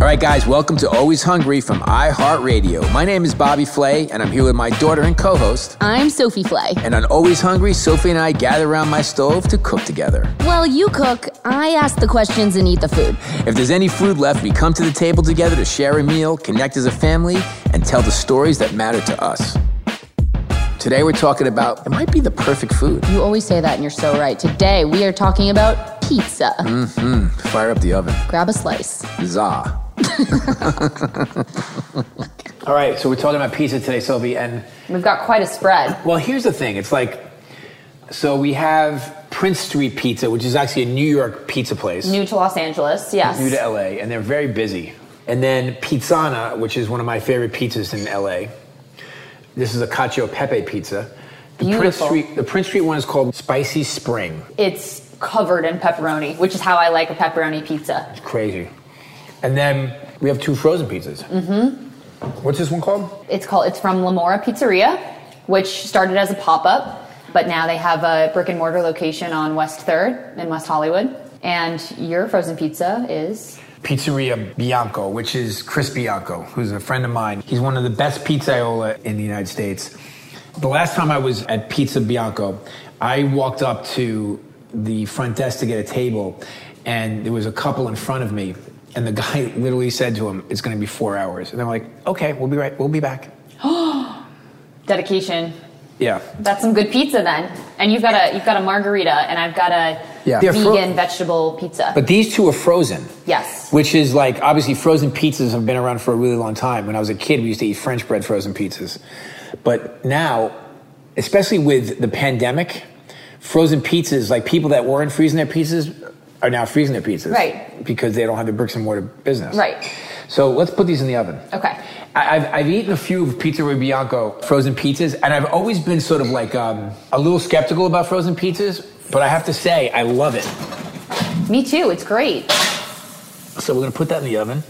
All right, guys, welcome to Always Hungry from iHeartRadio. My name is Bobby Flay, and I'm here with my daughter and co host. I'm Sophie Flay. And on Always Hungry, Sophie and I gather around my stove to cook together. Well, you cook, I ask the questions and eat the food. If there's any food left, we come to the table together to share a meal, connect as a family, and tell the stories that matter to us. Today, we're talking about it might be the perfect food. You always say that, and you're so right. Today, we are talking about pizza. Mm-hmm. Fire up the oven. Grab a slice. Zah. All right, so we're talking about pizza today, Sylvie, and we've got quite a spread. Well, here's the thing: it's like, so we have Prince Street Pizza, which is actually a New York pizza place, new to Los Angeles, yes, new to LA, and they're very busy. And then Pizzana, which is one of my favorite pizzas in LA. This is a cacio pepe pizza. The Beautiful. Prince Street, the Prince Street one is called Spicy Spring. It's covered in pepperoni, which is how I like a pepperoni pizza. It's crazy. And then we have two frozen pizzas. Mm-hmm. What's this one called? It's called it's from Lamora Pizzeria, which started as a pop-up, but now they have a brick and mortar location on West Third in West Hollywood. And your frozen pizza is Pizzeria Bianco, which is Chris Bianco, who's a friend of mine. He's one of the best pizzaiola in the United States. The last time I was at Pizza Bianco, I walked up to the front desk to get a table, and there was a couple in front of me, and the guy literally said to him, "It's going to be four hours." And I'm like, "Okay, we'll be right. We'll be back." Dedication. Yeah. That's some good pizza then. And you've got a you've got a margarita, and I've got a Yeah. vegan fro- vegetable pizza. But these two are frozen. yes. Which is like obviously frozen pizzas have been around for a really long time. When I was a kid, we used to eat French bread frozen pizzas, but now especially with the pandemic, frozen pizzas, like people that weren't freezing their pizzas are now freezing their pizzas. Right. Because they don't have the bricks and mortar business. Right. So let's put these in the oven. Okay. I- I've, I've eaten a few of Pizzeria Bianco frozen pizzas, and I've always been sort of like um, a little skeptical about frozen pizzas, but I have to say, I love it. Me too. It's great. So we're gonna put that in the oven.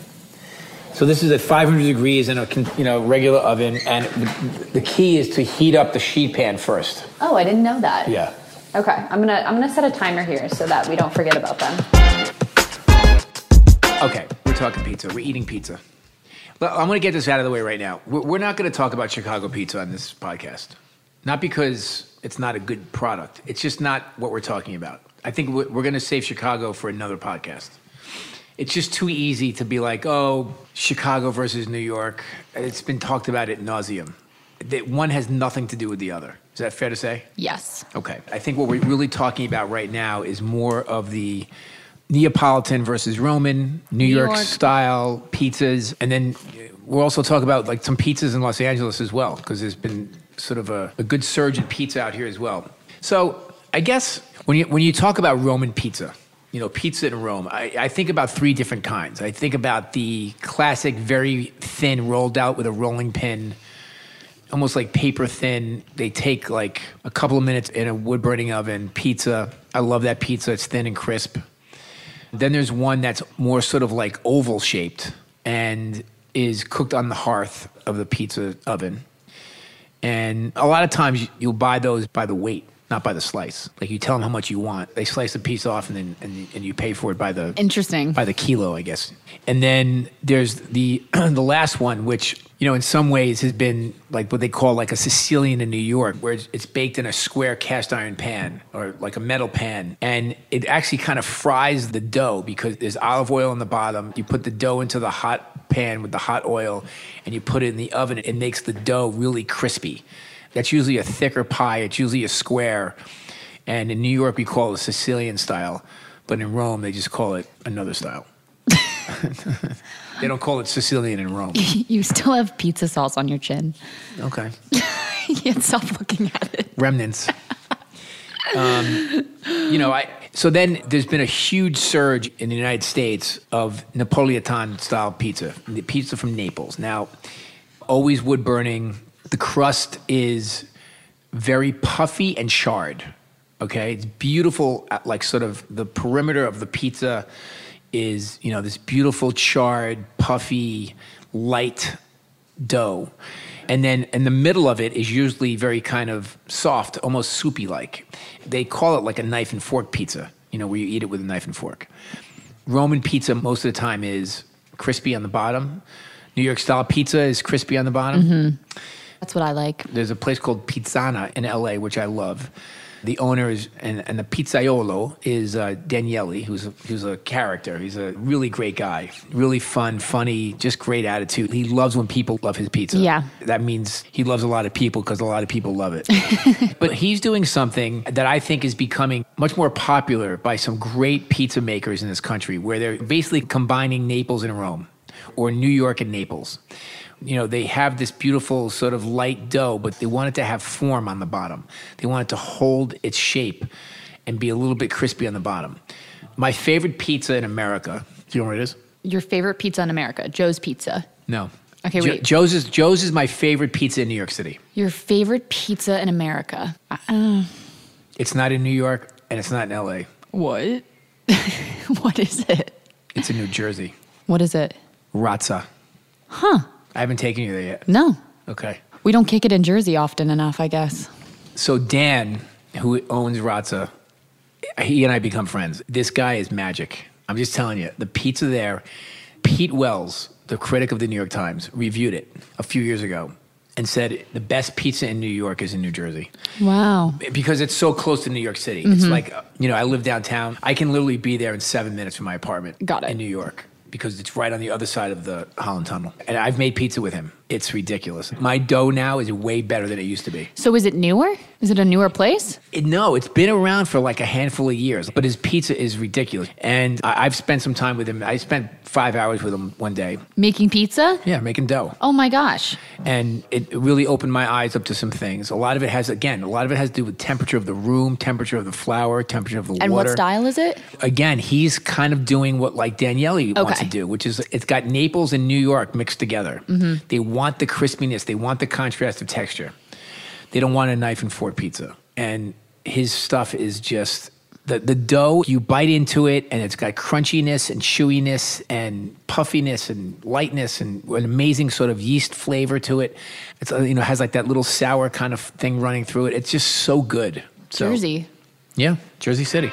So this is at 500 degrees in a you know regular oven, and the, the key is to heat up the sheet pan first. Oh, I didn't know that. Yeah. Okay, I'm gonna I'm gonna set a timer here so that we don't forget about them. Okay, we're talking pizza. We're eating pizza. Well, I'm to get this out of the way right now. We're not to talk about Chicago pizza on this podcast. Not because it's not a good product. It's just not what we're talking about. I think we're to save Chicago for another podcast. It's just too easy to be like, oh, Chicago versus New York. It's been talked about at nauseum. That one has nothing to do with the other. Is that fair to say? Yes. Okay. I think what we're really talking about right now is more of the Neapolitan versus Roman, New, New York, York. style pizzas. And then we'll also talk about like some pizzas in Los Angeles as well, because there's been sort of a, a good surge in pizza out here as well. So I guess when you, when you talk about Roman pizza, you know, pizza in Rome, I, I think about three different kinds. I think about the classic, very thin, rolled out with a rolling pin almost like paper thin. They take like a couple of minutes in a wood burning oven. Pizza. I love that pizza. It's thin and crisp. Then there's one that's more sort of like oval shaped and is cooked on the hearth of the pizza oven. And a lot of times you'll buy those by the weight, not by the slice. Like you tell them how much you want. They slice a piece off and then and, and you pay for it by the Interesting. by the kilo, I guess. And then there's the the last one, which you know in some ways has been like what they call like a Sicilian in New York, where it's, it's baked in a square cast iron pan or like a metal pan, and it actually kind of fries the dough because there's olive oil on the bottom. You put the dough into the hot pan with the hot oil, and you put it in the oven. It makes the dough really crispy. That's usually a thicker pie. It's usually a square. And in New York, we call it Sicilian style. But in Rome, they just call it another style. they don't call it Sicilian in Rome. you still have pizza sauce on your chin. Okay. you can't stop looking at it. Remnants. Um, you know, I. So then there's been a huge surge in the United States of Napolitan style pizza, the pizza from Naples. Now, always wood burning. The crust is very puffy and charred. Okay, it's beautiful. uh, Like sort of the perimeter of the pizza is you know this beautiful charred, puffy, light dough. And then in the middle of it is usually very kind of soft, almost soupy like. They call it like a knife and fork pizza, you know, where you eat it with a knife and fork. Roman pizza most of the time is crispy on the bottom. New York style pizza is crispy on the bottom. Mhm. That's what I like. There's a place called Pizzana in LA, which I love. The owner is, and, and the pizzaiolo is uh, Daniele, who's a, who's a character. He's a really great guy, really fun, funny, just great attitude. He loves when people love his pizza. Yeah. That means he loves a lot of people because a lot of people love it. but he's doing something that I think is becoming much more popular by some great pizza makers in this country, where they're basically combining Naples and Rome or New York and Naples. You know, they have this beautiful sort of light dough, but they want it to have form on the bottom. They want it to hold its shape and be a little bit crispy on the bottom. My favorite pizza in America, do you know what it is? Your favorite pizza in America, Joe's Pizza. No. Okay, Jo- wait. Joe's is Joe's is my favorite pizza in New York City. Your favorite pizza in America. Uh, It's not in New York and it's not in LA. what? what is it? It's in New Jersey. What is it? Razza. Huh. I haven't taken you there yet. No. Okay. We don't kick it in Jersey often enough, I guess. So Dan, who owns Razza, he and I become friends. This guy is magic. I'm just telling you, the pizza there. Pete Wells, the critic of the New York Times, reviewed it a few years ago and said the best pizza in New York is in New Jersey Wow. because it's so close to New York City. It's Mhm. like you know, I live downtown. I can literally be there in seven minutes from my apartment. Got it. in New York because it's right on the other side of the Holland Tunnel. And I've made pizza with him. It's ridiculous. My dough now is way better than it used to be. So is it newer? Is it a newer place? It, no, it's been around for like a handful of years, but his pizza is ridiculous. And I, I've spent some time with him. I spent five hours with him one day. Making pizza? Yeah, making dough. Oh my gosh. And it really opened my eyes up to some things. A lot of it has, again, a lot of it has to do with temperature of the room, temperature of the flour, temperature of the And water. And what style is it? Again, he's kind of doing what like Daniele wants to do, which is it's got Naples and New York mixed together. Mhm. They want the crispiness, they want the contrast of texture. They don't want a knife and fork pizza. And his stuff is just the, the dough, you bite into it and it's got crunchiness and chewiness and puffiness and lightness and an amazing sort of yeast flavor to it. It's, you know, has like that little sour kind of thing running through it. It's just so good. So, Jersey. Yeah, Jersey City.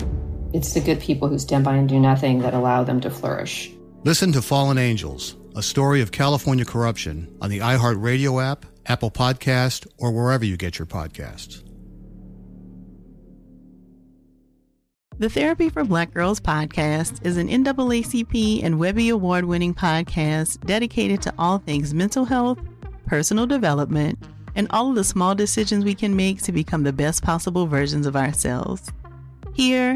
It's the good people who stand by and do nothing that allow them to flourish. Listen to Fallen Angels, a story of California corruption on the iHeartRadio app, Apple Podcast, or wherever you get your podcasts. The Therapy for Black Girls podcast is an NAACP and Webby Award winning podcast dedicated to all things mental health, personal development, and all of the small decisions we can make to become the best possible versions of ourselves. Here,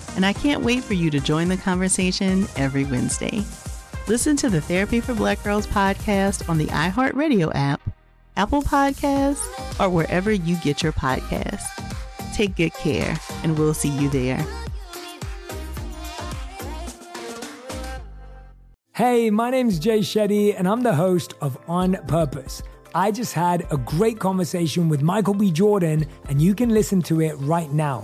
and I can't wait for you to join the conversation every Wednesday. Listen to the Therapy for Black Girls podcast on the iHeartRadio app, Apple Podcasts, or wherever you get your podcasts. Take good care, and we'll see you there. Hey, my name's Jay Shetty, and I'm the host of On Purpose. I just had a great conversation with Michael B. Jordan, and you can listen to it right now.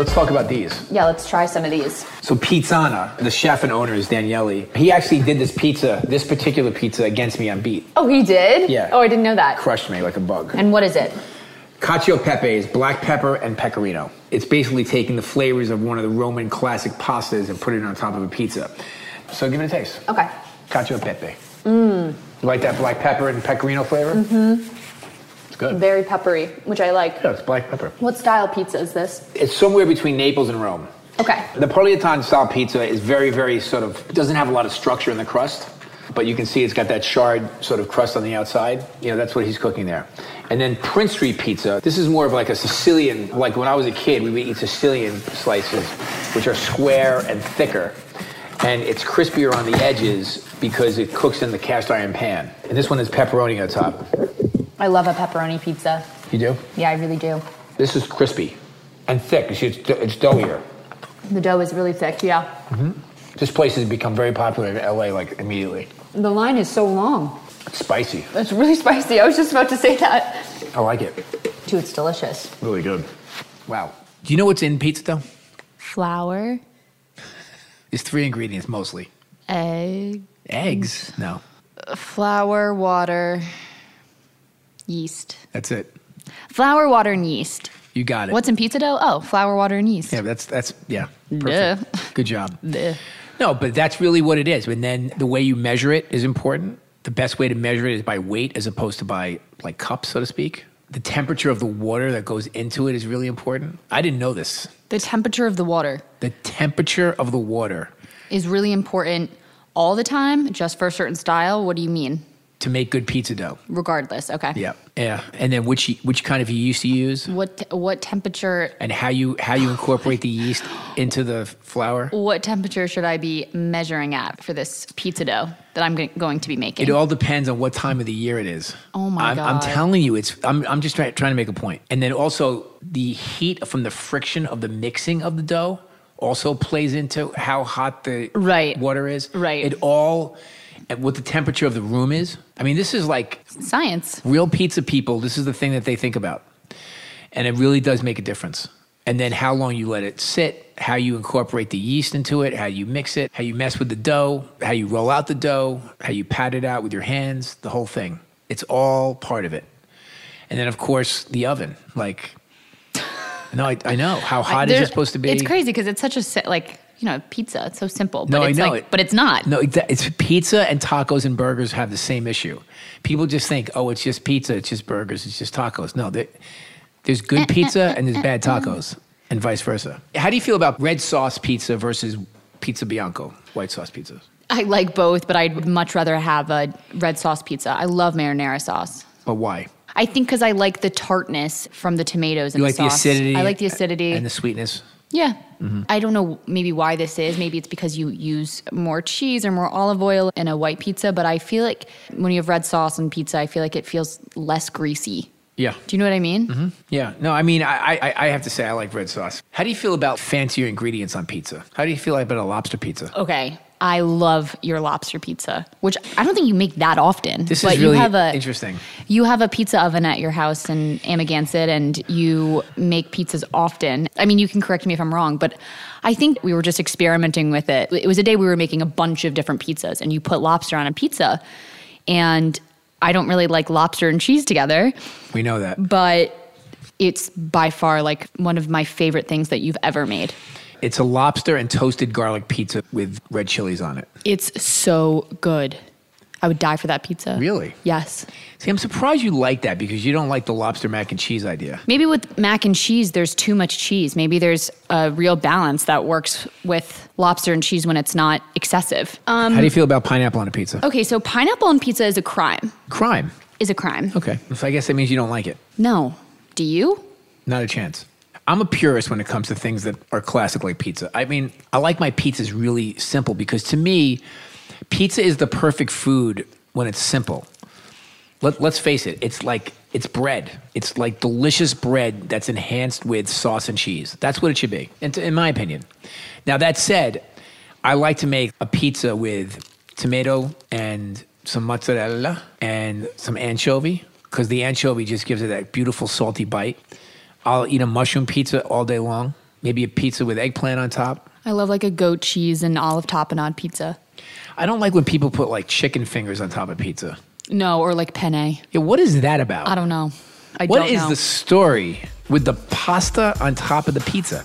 Let's talk about these. Yeah, let's try some of these. So Pizzana, the chef and owner is Daniele. He actually did this pizza, this particular pizza, against me on beat. Oh, he did? Yeah. Oh, I didn't know that. Crushed me like a bug. And what is it? Cacio pepe is black pepper and pecorino. It's basically taking the flavors of one of the Roman classic pastas and putting it on top of a pizza. So give it a taste. Okay. Cacio pepe. Mmm. You like that black pepper and pecorino flavor? Mm-hmm. Good. Very peppery, which I like. Yeah, it's black pepper. What style pizza is this? It's somewhere between Naples and Rome. Okay. The Napolitan style pizza is very, very sort of doesn't have a lot of structure in the crust, but you can see it's got that charred sort of crust on the outside. You know, that's what he's cooking there. And then Prince Street pizza. This is more of like a Sicilian. Like when I was a kid, we would eat Sicilian slices, which are square and thicker, and it's crispier on the edges because it cooks in the cast iron pan. And this one is pepperoni on top. I love a pepperoni pizza. You do? Yeah, I really do. This is crispy and thick. You see, it's, it's doughier. The dough is really thick, yeah. hmm This place has become very popular in LA, like immediately. The line is so long. It's spicy. It's really spicy. I was just about to say that. I like it. Too, it's delicious. Really good. Wow. Do you know what's in pizza though? Flour, It's three ingredients mostly. egg, Eggs? No. flour, water, yeast. That's it. Flour, water, and yeast. You got it. What's in pizza dough? Oh, flour, water, and yeast. Yeah, that's that's yeah. Duh. Perfect. Good job. Duh. No, but that's really what it is. And then the way you measure it is important. The best way to measure it is by weight as opposed to by like cups, so to speak. The temperature of the water that goes into it is really important. I didn't know this. The temperature of the water The temperature of the water is really important all the time, just for a certain style. What do you mean? To make good pizza dough. Regardless, okay. Yeah. Yeah. And then which which kind of yeast you use What what temperature? and how you how you incorporate the yeast into the flour. What temperature should I be measuring at for this pizza dough that I'm going to be making? It all depends on what time of the year it is. Oh my I'm, I'm telling you, it's. I'm. I'm just try, trying to make a point. And then also the heat from the friction of the mixing of the dough also plays into how hot the Right. water is. Right. It all, what the temperature of the room is. I mean, this is like Science. real pizza people. This is the thing that they think about, and it really does make a difference. And then how long you let it sit, how you incorporate the yeast into it, how you mix it, how you mess with the dough, how you roll out the dough, how you pat it out with your hands, the whole thing. It's all part of it. And then, of course, the oven. Like, no, I, I know. How hot is it supposed to be? It's crazy because it's such a like you know pizza. It's so simple. But No, I it's know like, it. But it's not. No, it's pizza and tacos and burgers have the same issue. People just think, oh, it's just pizza, it's just burgers, it's just tacos. No, there's good eh, eh, pizza eh, and there's bad tacos, and vice versa. How do you feel about red sauce pizza versus pizza bianco, white sauce pizza? I like both, but I'd much rather have a red sauce pizza. I love marinara sauce. But why? I think because I like the tartness from the tomatoes and You like the sauce. acidity? I like the acidity. and the sweetness. Yeah. Mhm. I don't know maybe why this is. Maybe it's because you use more cheese or more olive oil in a white pizza, but I feel like when you have red sauce on pizza, I feel like it feels less greasy. Yeah. Do you know what I mean? hmm Yeah. No, I mean, I, I I have to say I like red sauce. How do you feel about fancier ingredients on pizza? How do you feel about a lobster pizza? Okay. I love your lobster pizza, which I don't think you make that often. This but is really you have a interesting. you have a pizza oven at your house in Amagansett, and you make pizzas often. I mean, you can correct me if I'm wrong, but I think we were just experimenting with it. It was a day we were making a bunch of different pizzas, and you put lobster on a pizza, and I don't really like lobster and cheese together, We know that. but it's by far like one of my favorite things that you've ever made. It's a lobster and toasted garlic pizza with red chilies on it. It's so good. I would die for that pizza. Really? Yes. See, I'm surprised you like that because you don't like the lobster mac and cheese idea. Maybe with mac and cheese, there's too much cheese. Maybe there's a real balance that works with lobster and cheese when it's not excessive. Um, How do you feel about pineapple on a pizza? okay, so pineapple on pizza is a crime. Crime. Is a crime. Okay. So I guess that means you don't like it. No. Do you? Not a chance. I'm a purist when it comes to things that are classic like pizza. I mean, I like my pizzas really simple because to me, pizza is the perfect food when it's simple. Let, let's face it, it's like it's bread. It's like delicious bread that's enhanced with sauce and cheese. That's what it should be, in, in my opinion. Now, that said, I like to make a pizza with tomato and some mozzarella and some anchovy because the anchovy just gives it that beautiful salty bite. I'll eat a mushroom pizza all day long, maybe a pizza with eggplant on top. I love like a goat cheese and olive tapenade pizza. I don't like when people put like chicken fingers on top of pizza. No, or like penne. Yeah, what is that about? I don't know. I What don't is know. the story with the pasta on top of the pizza?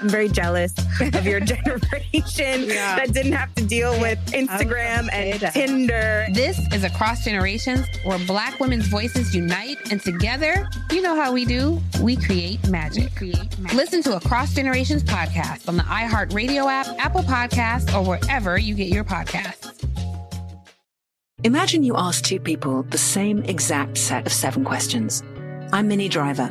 I'm very jealous of your generation that didn't have to deal with Instagram and Tinder. This is Across Generations, where Black women's voices unite, and together, you know how we do, we create magic. Listen to Across Generations podcast on the iHeartRadio app, Apple Podcasts, or wherever you get your podcasts. Imagine you ask two people the same exact set of seven questions. I'm Minnie Driver,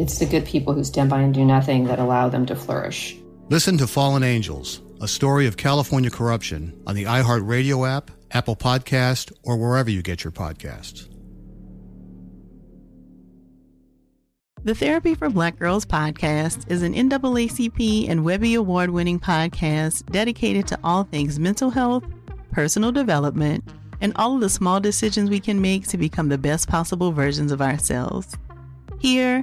It's the good people who stand by and do nothing that allow them to flourish. Listen to Fallen Angels, a story of California corruption on the iHeartRadio app, Apple Podcast, or wherever you get your podcasts. The Therapy for Black Girls podcast is an NAACP and Webby Award winning podcast dedicated to all things mental health, personal development, and all of the small decisions we can make to become the best possible versions of ourselves. Here,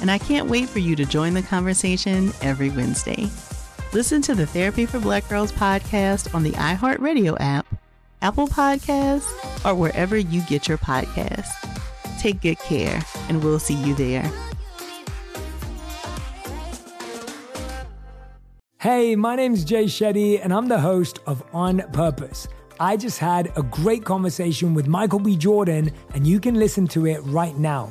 and I can't wait for you to join the conversation every Wednesday. Listen to the Therapy for Black Girls podcast on the iHeartRadio app, Apple Podcasts, or wherever you get your podcasts. Take good care, and we'll see you there. Hey, my name's Jay Shetty, and I'm the host of On Purpose. I just had a great conversation with Michael B. Jordan, and you can listen to it right now.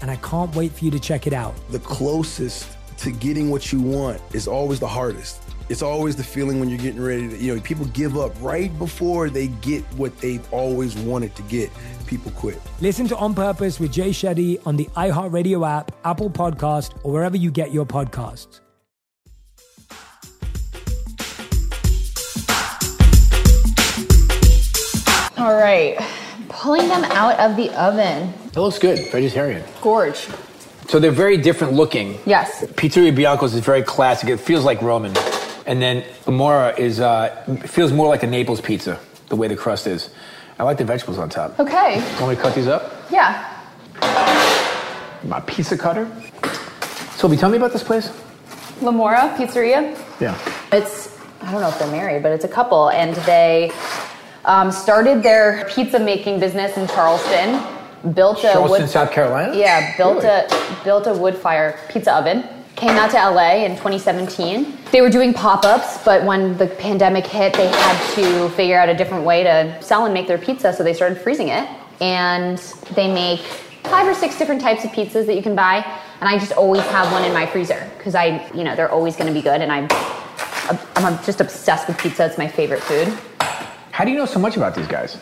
and I can't wait for you to check it out. The closest to getting what you want is always the hardest. It's always the feeling when you're getting ready to, you know, people give up right before they get what they've always wanted to get. People quit. Listen to On Purpose with Jay Shetty on the iHeartRadio app, Apple Podcast, or wherever you get your podcasts. All right, pulling them out of the oven. It looks good, vegetarian. Gorge. So they're very different looking. Yes. Pizzeria Bianco's is very classic. It feels like Roman. And then Amora is uh, feels more like a Naples pizza, the way the crust is. I like the vegetables on top. Okay. Want me to cut these up? Yeah. My pizza cutter. Sophie, tell me about this place. Lamora Pizzeria. Yeah. It's I don't know if they're married, but it's a couple, and they um, started their pizza making business in Charleston. Built a Charleston, wood, South Carolina? Yeah, built Really? a built a wood fire pizza oven. Came out to LA in 2017. They were doing pop-ups, but when the pandemic hit, they had to figure out a different way to sell and make their pizza, so they started freezing it. And they make five or six different types of pizzas that you can buy, and I just always have one in my freezer because I, you know, they're always going to be good, and I'm I'm just obsessed with pizza. It's my favorite food How do you know so much about these guys?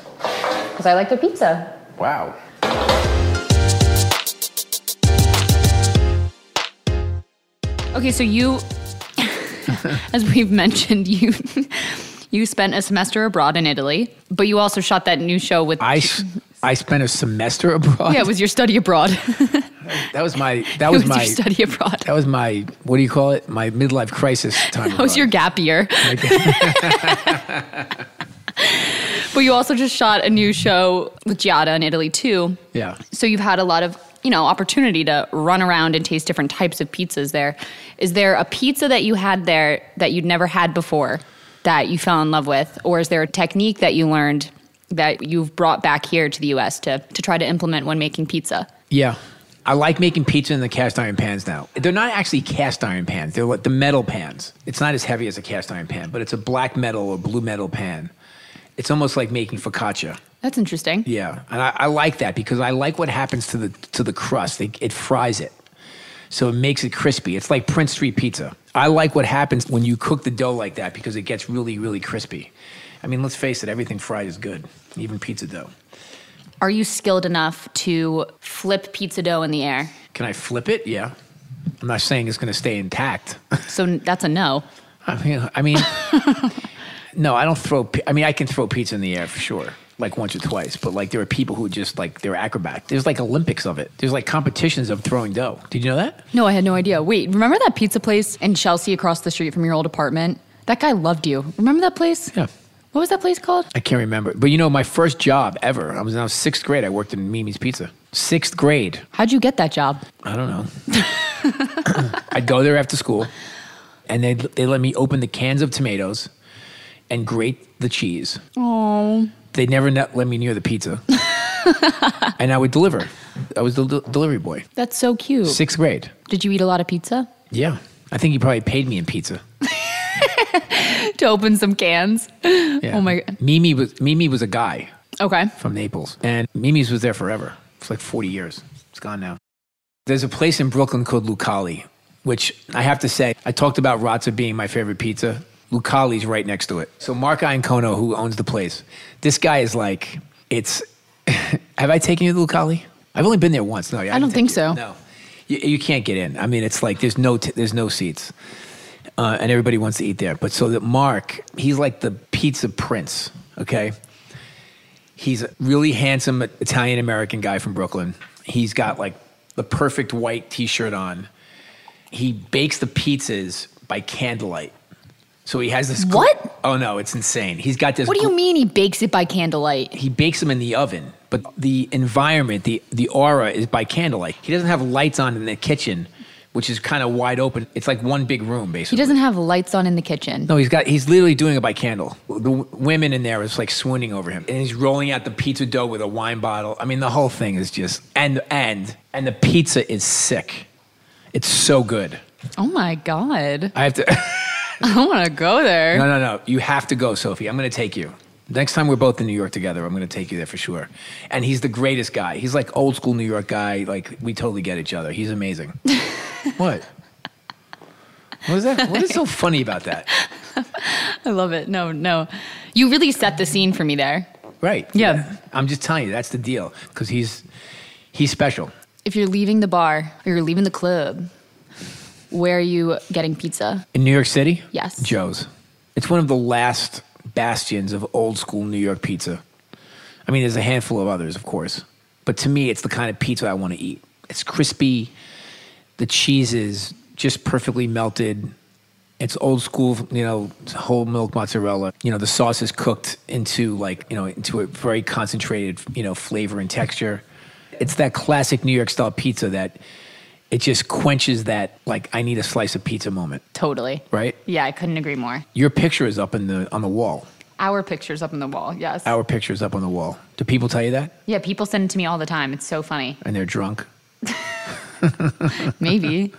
because I like their pizza. Wow. Okay, so you, as we've mentioned, you you spent a semester abroad in Italy, but you also shot that new show with. I, I spent a semester abroad. yeah, it was your study abroad. That was my that It was, was my your study abroad. That was my what do you call it? My midlife crisis time. that was your gap year. but you also just shot a new show with Giada in Italy too. Yeah. So you've had a lot of you know opportunity to run around and taste different types of pizzas there. Is there a pizza that you had there that you'd never had before that you fell in love with, or is there a technique that you learned that you've brought back here to the U.S. to to try to implement when making pizza? Yeah. I like making pizza in the cast iron pans now. They're not actually cast iron pans. They're like the metal pans. It's not as heavy as a cast iron pan, but it's a black metal or blue metal pan. It's almost like making focaccia. That's interesting. Yeah, and I, I like that because I like what happens to the to the crust. It, it fries it, so it makes it crispy. It's like Prince Street pizza. I like what happens when you cook the dough like that because it gets really really crispy. I mean, let's face it, everything fried is good, even pizza dough. Are you skilled enough to flip pizza dough in the air? Can I flip it? Yeah. I'm not saying it's going to stay intact. So that's a no. I mean, I mean, no, I don't throw. I mean, I can throw pizza in the air for sure, like once or twice. But like, there are people who just like they're acrobat. There's like Olympics of it. There's like competitions of throwing dough. Did you know that? No, I had no idea. Wait, remember that pizza place in Chelsea across the street from your old apartment That guy loved you. Remember that place? Yeah. What was that place called? I can't remember. But you know, my first job ever, I was in sixth grade. I worked in Mimi's Pizza. Sixth grade. How'd you get that job? I don't know. I'd go there after school, and they they let me open the cans of tomatoes and grate the cheese. Oh. They never let me near the pizza, and I would deliver. I was the del- delivery boy. That's so cute. Sixth grade. Did you eat a lot of pizza? Yeah, I think he probably paid me in pizza. to open some cans. Yeah. Oh my god. Mimi was Mimi was a guy Okay. from Naples, and Mimi's was there forever. It's like forty years. It's gone now. There's a place in Brooklyn called Lucali, which I have to say, I talked about Razza being my favorite pizza. Lucali's right next to it. So Mark Iacono, who owns the place, this guy is like, it's. have I taken you to Lucali? I've only been there once. No, I don't think so. No, you, you can't get in. I mean, it's like there's no t- there's no seats, uh, and everybody wants to eat there. But so that Mark, he's like the pizza prince. Okay, he's a really handsome Italian American guy from Brooklyn. He's got like the perfect white T-shirt on. He bakes the pizzas by candlelight. So he has this. What? Oh no, it's insane. He's got this. What do you mean he bakes it by candlelight? He bakes them in the oven, but the environment, the the aura is by candlelight. He doesn't have lights on in the kitchen, which is kind of wide open. It's like one big room basically. He doesn't have lights on in the kitchen. No, he's got. He's literally doing it by candle. The w- women in there is like swooning over him, and he's rolling out the pizza dough with a wine bottle. I mean, the whole thing is just and and and the pizza is sick. It's so good. Oh my god. I have to. I don't want to go there. No, no, no. You have to go, Sophie. I'm going to take you. Next time we're both in New York together, I'm going to take you there for sure. And he's the greatest guy. He's like old school New York guy. Like we totally get each other. He's amazing. what? What is that? What is so funny about that? I love it. No, no. You really set the scene for me there. Right. Yeah. I'm just telling you that's the deal because he's he's special. If you're leaving the bar or you're leaving the club, where are you getting pizza? In New York City? Yes. Joe's. It's one of the last bastions of old school New York pizza. I mean, there's a handful of others, of course. But to me, it's the kind of pizza I want to eat. It's crispy. The cheese is just perfectly melted. It's old school, you know, whole milk mozzarella. You know, the sauce is cooked into like, you know, into a very concentrated, you know, flavor and texture. It's that classic New York style pizza that it just quenches that like I need a slice of pizza moment, Totally. right? Yeah, I couldn't agree more. Your picture is up in the on the wall. Our picture's up on the wall. Yes. Our picture is up on the wall. Do people tell you that? Yeah, people send it to me all the time. It's so funny. And they're drunk. Maybe.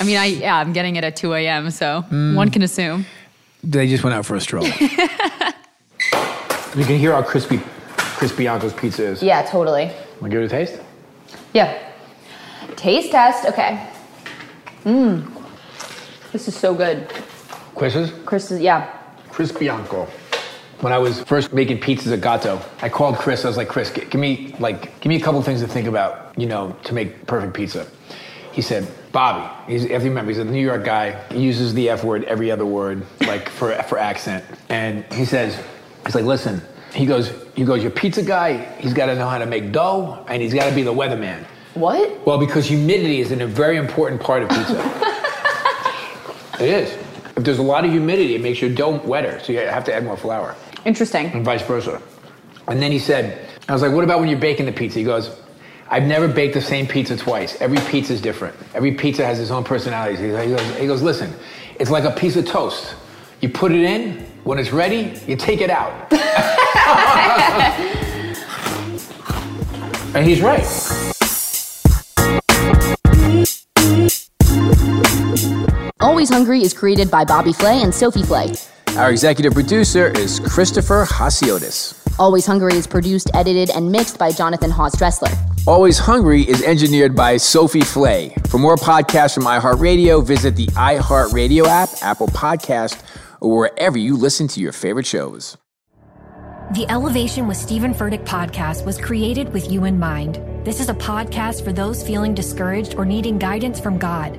I mean, I yeah, I'm getting it at 2 a.m. So Mm. one can assume. They just went out for a stroll. you can hear how crispy crispy Bianco's pizza is. Yeah, totally. Want to give it a taste? Yeah. Taste test. Okay. Mmm. This is so good. Quizzes? Chris is, yeah. Chris Bianco. When I was first making pizzas at Gato, I called Chris. I was like, Chris, give me like, give me a couple things to think about, you know, to make perfect pizza. He said, Bobby. He's, if you remember, he's a New York guy. He uses the F word every other word, like for for accent. And he says, he's like, listen. He goes, he goes. Your pizza guy, he's got to know how to make dough, and he's got to be the weatherman. What? Well, because humidity is a very important part of pizza. it is. If there's a lot of humidity, it makes your dough wetter, so you have to add more flour, Interesting. and vice versa. And then he said, I was like, what about when you're baking the pizza? He goes, I've never baked the same pizza twice. Every pizza is different. Every pizza has its own personality. He goes, he goes, listen, it's like a piece of toast. You put it in, when it's ready, you take it out. and he's right. Always Hungry is created by Bobby Flay and Sophie Flay. Our executive producer is Christopher Hasiotis. Always Hungry is produced, edited, and mixed by Jonathan Haas Dressler. Always Hungry is engineered by Sophie Flay. For more podcasts from iHeartRadio, visit the iHeartRadio app, Apple Podcast, or wherever you listen to your favorite shows. The Elevation with Stephen Furtick podcast was created with you in mind. This is a podcast for those feeling discouraged or needing guidance from God.